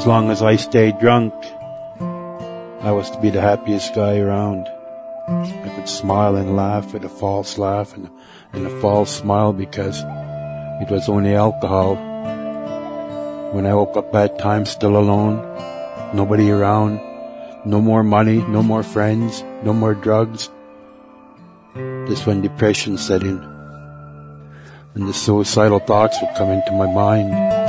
As long as I stayed drunk, I was to be the happiest guy around. I could smile and laugh with a false laugh and, and a false smile because it was only alcohol. When I woke up at time still alone, nobody around, no more money, no more friends, no more drugs. That's when depression set in. And the suicidal thoughts would come into my mind.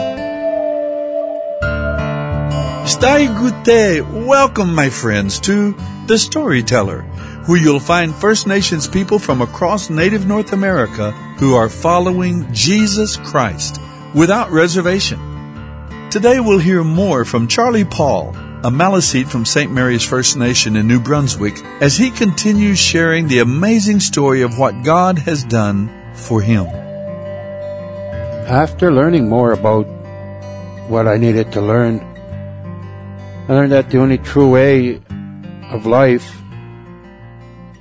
Stai Gute, welcome my friends to The Storyteller, where you'll find First Nations people from across native North America who are following Jesus Christ without reservation. Today we'll hear more from Charlie Paul, a Maliseet from St. Mary's First Nation in New Brunswick, as he continues sharing the amazing story of what God has done for him. After learning more about what I needed to learn, I learned that the only true way of life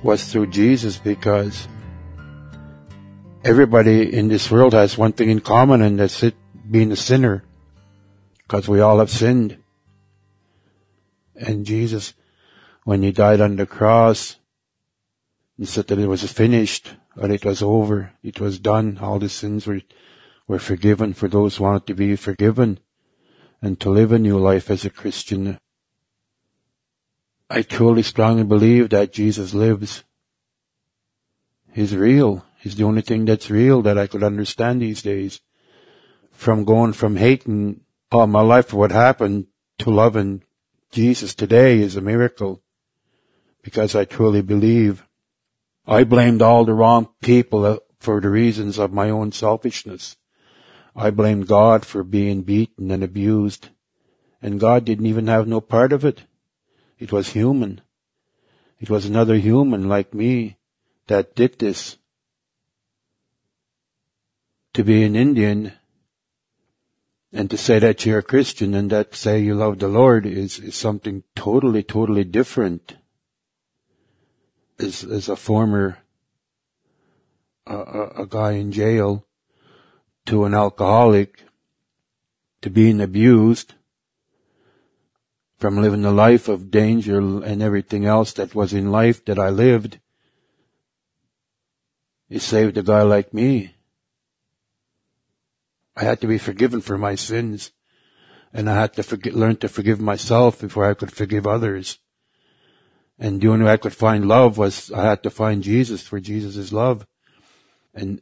was through Jesus because everybody in this world has one thing in common and that's it being a sinner because we all have sinned. And Jesus, when he died on the cross, he said that it was finished, or it was over, it was done, all the sins were, were forgiven for those who wanted to be forgiven and to live a new life as a Christian. I truly strongly believe that Jesus lives. He's real. He's the only thing that's real that I could understand these days. From going from hating all my life for what happened to loving Jesus today is a miracle because I truly believe I blamed all the wrong people for the reasons of my own selfishness. I blamed God for being beaten and abused and God didn't even have no part of it. It was human. It was another human like me that did this. To be an Indian and to say that you're a Christian and that say you love the Lord is, is something totally, totally different. As, as a former, uh, a guy in jail to an alcoholic to being abused from living a life of danger and everything else that was in life that I lived. He saved a guy like me. I had to be forgiven for my sins. And I had to learn to forgive myself before I could forgive others. And the only way I could find love was I had to find Jesus for Jesus is love. And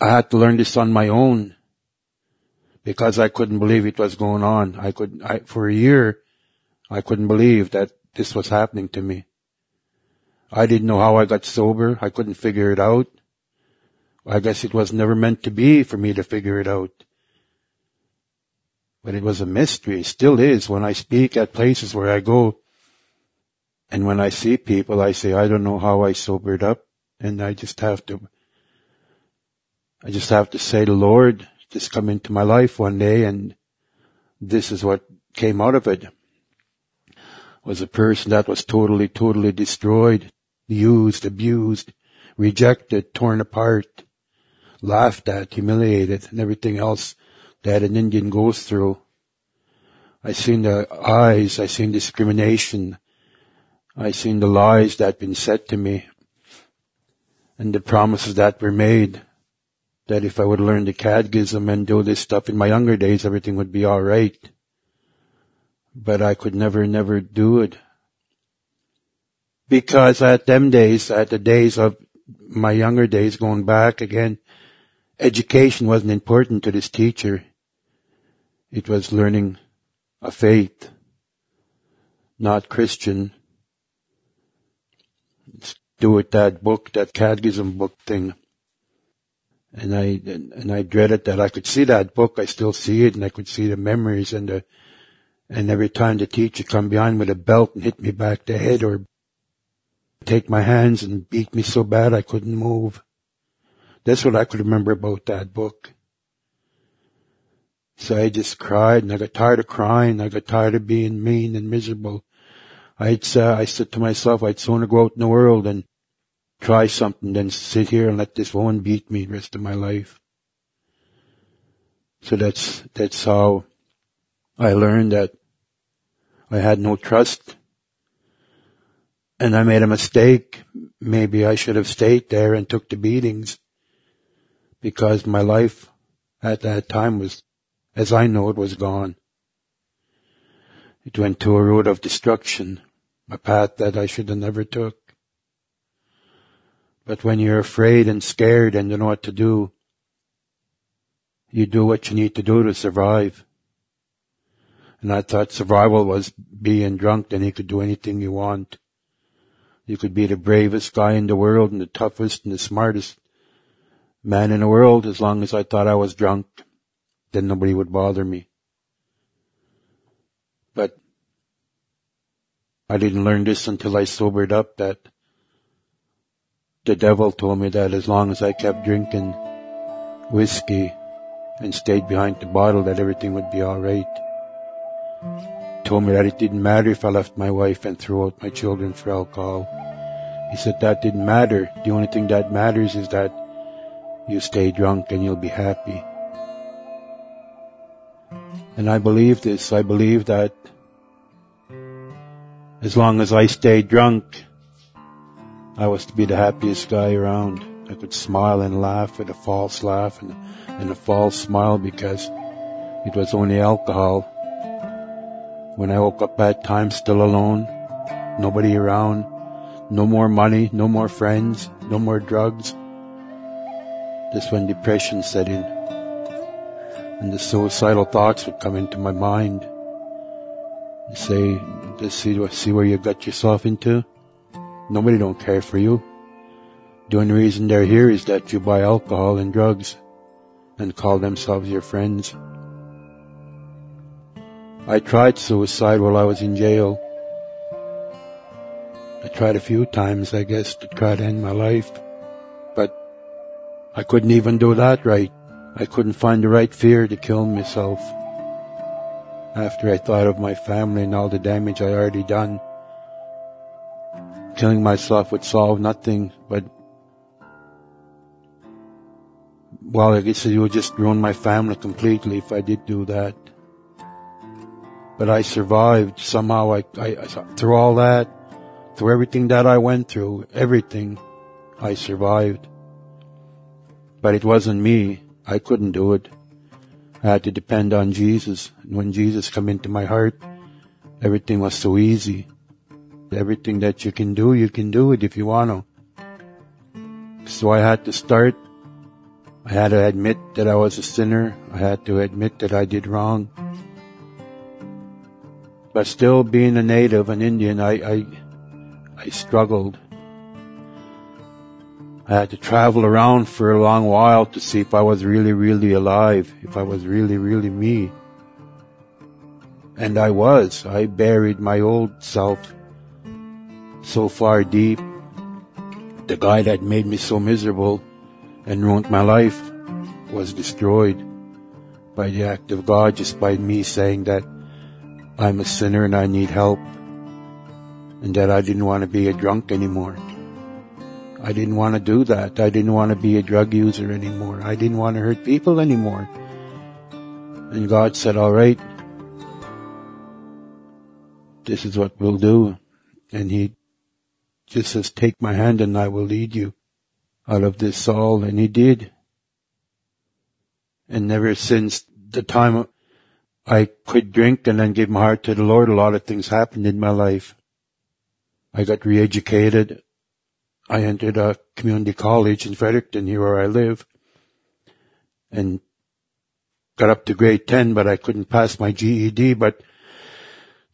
I had to learn this on my own because I couldn't believe it was going on. I could, I, for a year, I couldn't believe that this was happening to me. I didn't know how I got sober. I couldn't figure it out. I guess it was never meant to be for me to figure it out. But it was a mystery. It still is. When I speak at places where I go, and when I see people, I say, I don't know how I sobered up. And I just have to, I just have to say, the Lord just come into my life one day and this is what came out of it. Was a person that was totally, totally destroyed, used, abused, rejected, torn apart laughed at, humiliated, and everything else that an Indian goes through. I seen the eyes, I seen discrimination, I seen the lies that been said to me, and the promises that were made, that if I would learn the catechism and do this stuff in my younger days, everything would be alright. But I could never, never do it. Because at them days, at the days of my younger days going back again, education wasn't important to this teacher. It was learning a faith, not Christian. do it that book, that catechism book thing. And I, and I dreaded that I could see that book, I still see it, and I could see the memories and the, and every time the teacher come behind with a belt and hit me back the head or take my hands and beat me so bad I couldn't move. That's what I could remember about that book. So I just cried and I got tired of crying. I got tired of being mean and miserable. I'd say, I said to myself, I'd sooner go out in the world and try something than sit here and let this woman beat me the rest of my life. So that's, that's how I learned that I had no trust and I made a mistake. Maybe I should have stayed there and took the beatings because my life at that time was, as I know it, was gone. It went to a road of destruction, a path that I should have never took. But when you're afraid and scared and don't know what to do, you do what you need to do to survive. And I thought survival was being drunk, then you could do anything you want. You could be the bravest guy in the world and the toughest and the smartest man in the world as long as I thought I was drunk. Then nobody would bother me. But I didn't learn this until I sobered up that the devil told me that as long as I kept drinking whiskey and stayed behind the bottle that everything would be alright. Told me that it didn't matter if I left my wife and threw out my children for alcohol. He said that didn't matter. The only thing that matters is that you stay drunk and you'll be happy. And I believe this. I believe that as long as I stay drunk, I was to be the happiest guy around. I could smile and laugh with a false laugh and, and a false smile because it was only alcohol. When I woke up at times still alone, nobody around, no more money, no more friends, no more drugs. That's when depression set in. And the suicidal thoughts would come into my mind. And say, just see, see where you got yourself into? Nobody don't care for you. The only reason they're here is that you buy alcohol and drugs and call themselves your friends. I tried suicide while I was in jail. I tried a few times, I guess, to try to end my life, but I couldn't even do that right. I couldn't find the right fear to kill myself. After I thought of my family and all the damage I already done, killing myself would solve nothing but well, I guess it would just ruin my family completely if I did do that. But I survived somehow. I, I through all that, through everything that I went through, everything, I survived. But it wasn't me. I couldn't do it. I had to depend on Jesus. And when Jesus came into my heart, everything was so easy. Everything that you can do, you can do it if you want to. So I had to start. I had to admit that I was a sinner. I had to admit that I did wrong. But still being a native, an Indian, I, I I struggled. I had to travel around for a long while to see if I was really, really alive, if I was really, really me. And I was. I buried my old self so far deep. The guy that made me so miserable and ruined my life was destroyed by the act of God just by me saying that I'm a sinner and I need help and that I didn't want to be a drunk anymore. I didn't want to do that. I didn't want to be a drug user anymore. I didn't want to hurt people anymore. And God said, all right, this is what we'll do. And he just says, take my hand and I will lead you out of this all. And he did. And never since the time I quit drink and then gave my heart to the Lord, a lot of things happened in my life. I got re-educated. I entered a community college in Fredericton, here where I live, and got up to grade 10, but I couldn't pass my GED, but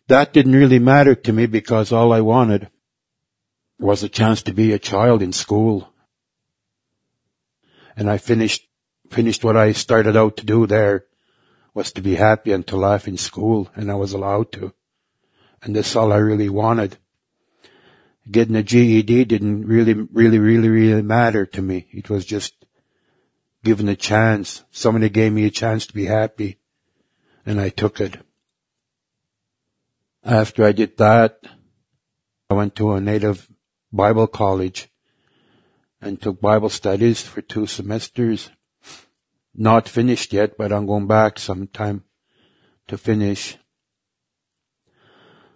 that didn't really matter to me because all I wanted was a chance to be a child in school. And I finished, finished what I started out to do there was to be happy and to laugh in school, and I was allowed to. And that's all I really wanted getting a GED didn't really, really, really, really matter to me. It was just given a chance. Somebody gave me a chance to be happy and I took it. After I did that, I went to a native Bible college and took Bible studies for two semesters. Not finished yet, but I'm going back sometime to finish.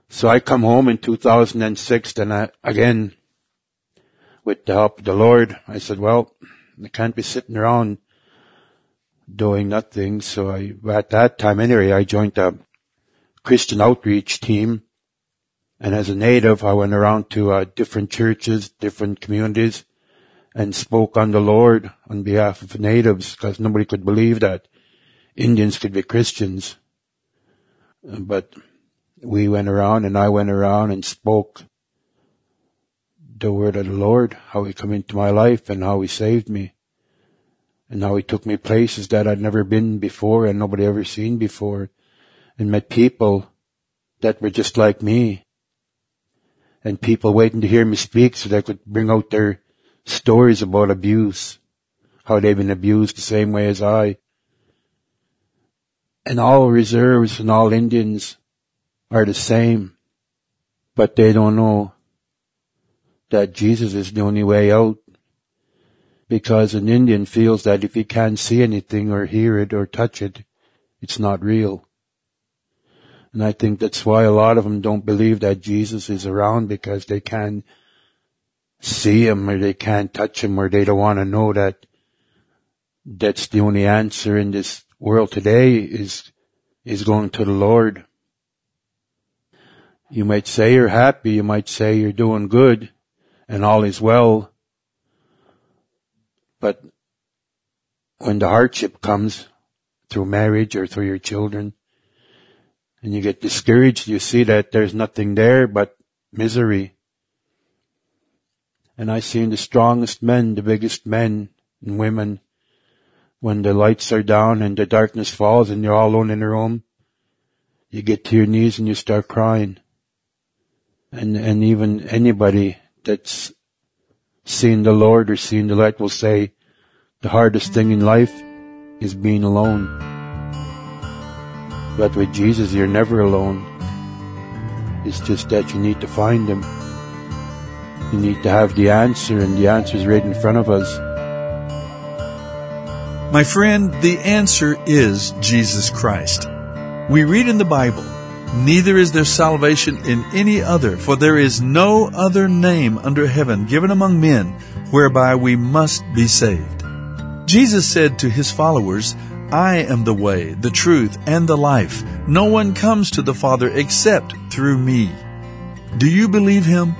So I come home in 2006 and I, again, with the help of the Lord, I said, well, I can't be sitting around doing nothing. So I, at that time anyway, I joined a Christian outreach team. And as a native, I went around to uh, different churches, different communities, and spoke on the Lord on behalf of natives because nobody could believe that Indians could be Christians. But we went around and I went around and spoke the word of the Lord, how he come into my life and how he saved me. And how he took me places that I'd never been before and nobody ever seen before and met people that were just like me. And people waiting to hear me speak so they could bring out their stories about abuse, how they've been abused the same way as I. And all reserves and all Indians are the same, but they don't know that Jesus is the only way out. Because an Indian feels that if he can't see anything or hear it or touch it, it's not real. And I think that's why a lot of them don't believe that Jesus is around because they can't see him or they can't touch him or they don't want to know that that's the only answer in this world today is, is going to the Lord. You might say you're happy, you might say you're doing good, and all is well. But when the hardship comes through marriage or through your children, and you get discouraged, you see that there's nothing there but misery. And I've seen the strongest men, the biggest men and women, when the lights are down and the darkness falls and you're all alone in the room, you get to your knees and you start crying. And, and even anybody that's seen the Lord or seen the light will say the hardest thing in life is being alone. But with Jesus, you're never alone. It's just that you need to find Him. You need to have the answer, and the answer is right in front of us. My friend, the answer is Jesus Christ. We read in the Bible, Neither is there salvation in any other, for there is no other name under heaven given among men whereby we must be saved. Jesus said to his followers, I am the way, the truth, and the life. No one comes to the Father except through me. Do you believe him?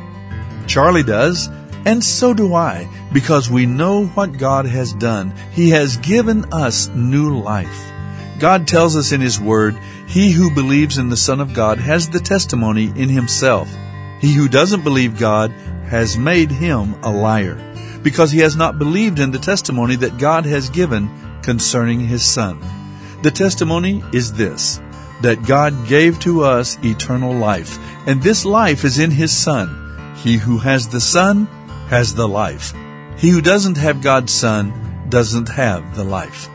Charlie does, and so do I, because we know what God has done. He has given us new life. God tells us in His Word, He who believes in the Son of God has the testimony in himself. He who doesn't believe God has made him a liar, because he has not believed in the testimony that God has given concerning His Son. The testimony is this, that God gave to us eternal life, and this life is in His Son. He who has the Son has the life. He who doesn't have God's Son doesn't have the life.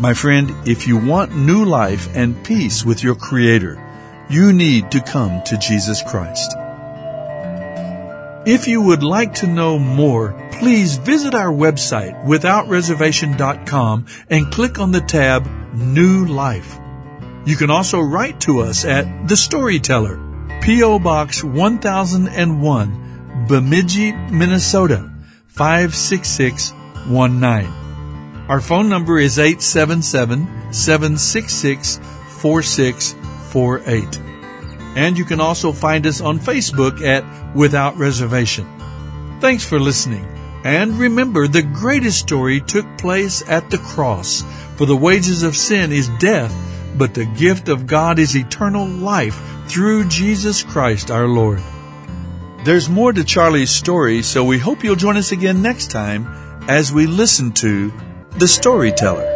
My friend, if you want new life and peace with your Creator, you need to come to Jesus Christ. If you would like to know more, please visit our website withoutreservation.com and click on the tab New Life. You can also write to us at The Storyteller, P.O. Box 1001, Bemidji, Minnesota 56619. Our phone number is 877 766 4648. And you can also find us on Facebook at Without Reservation. Thanks for listening. And remember, the greatest story took place at the cross. For the wages of sin is death, but the gift of God is eternal life through Jesus Christ our Lord. There's more to Charlie's story, so we hope you'll join us again next time as we listen to the Storyteller.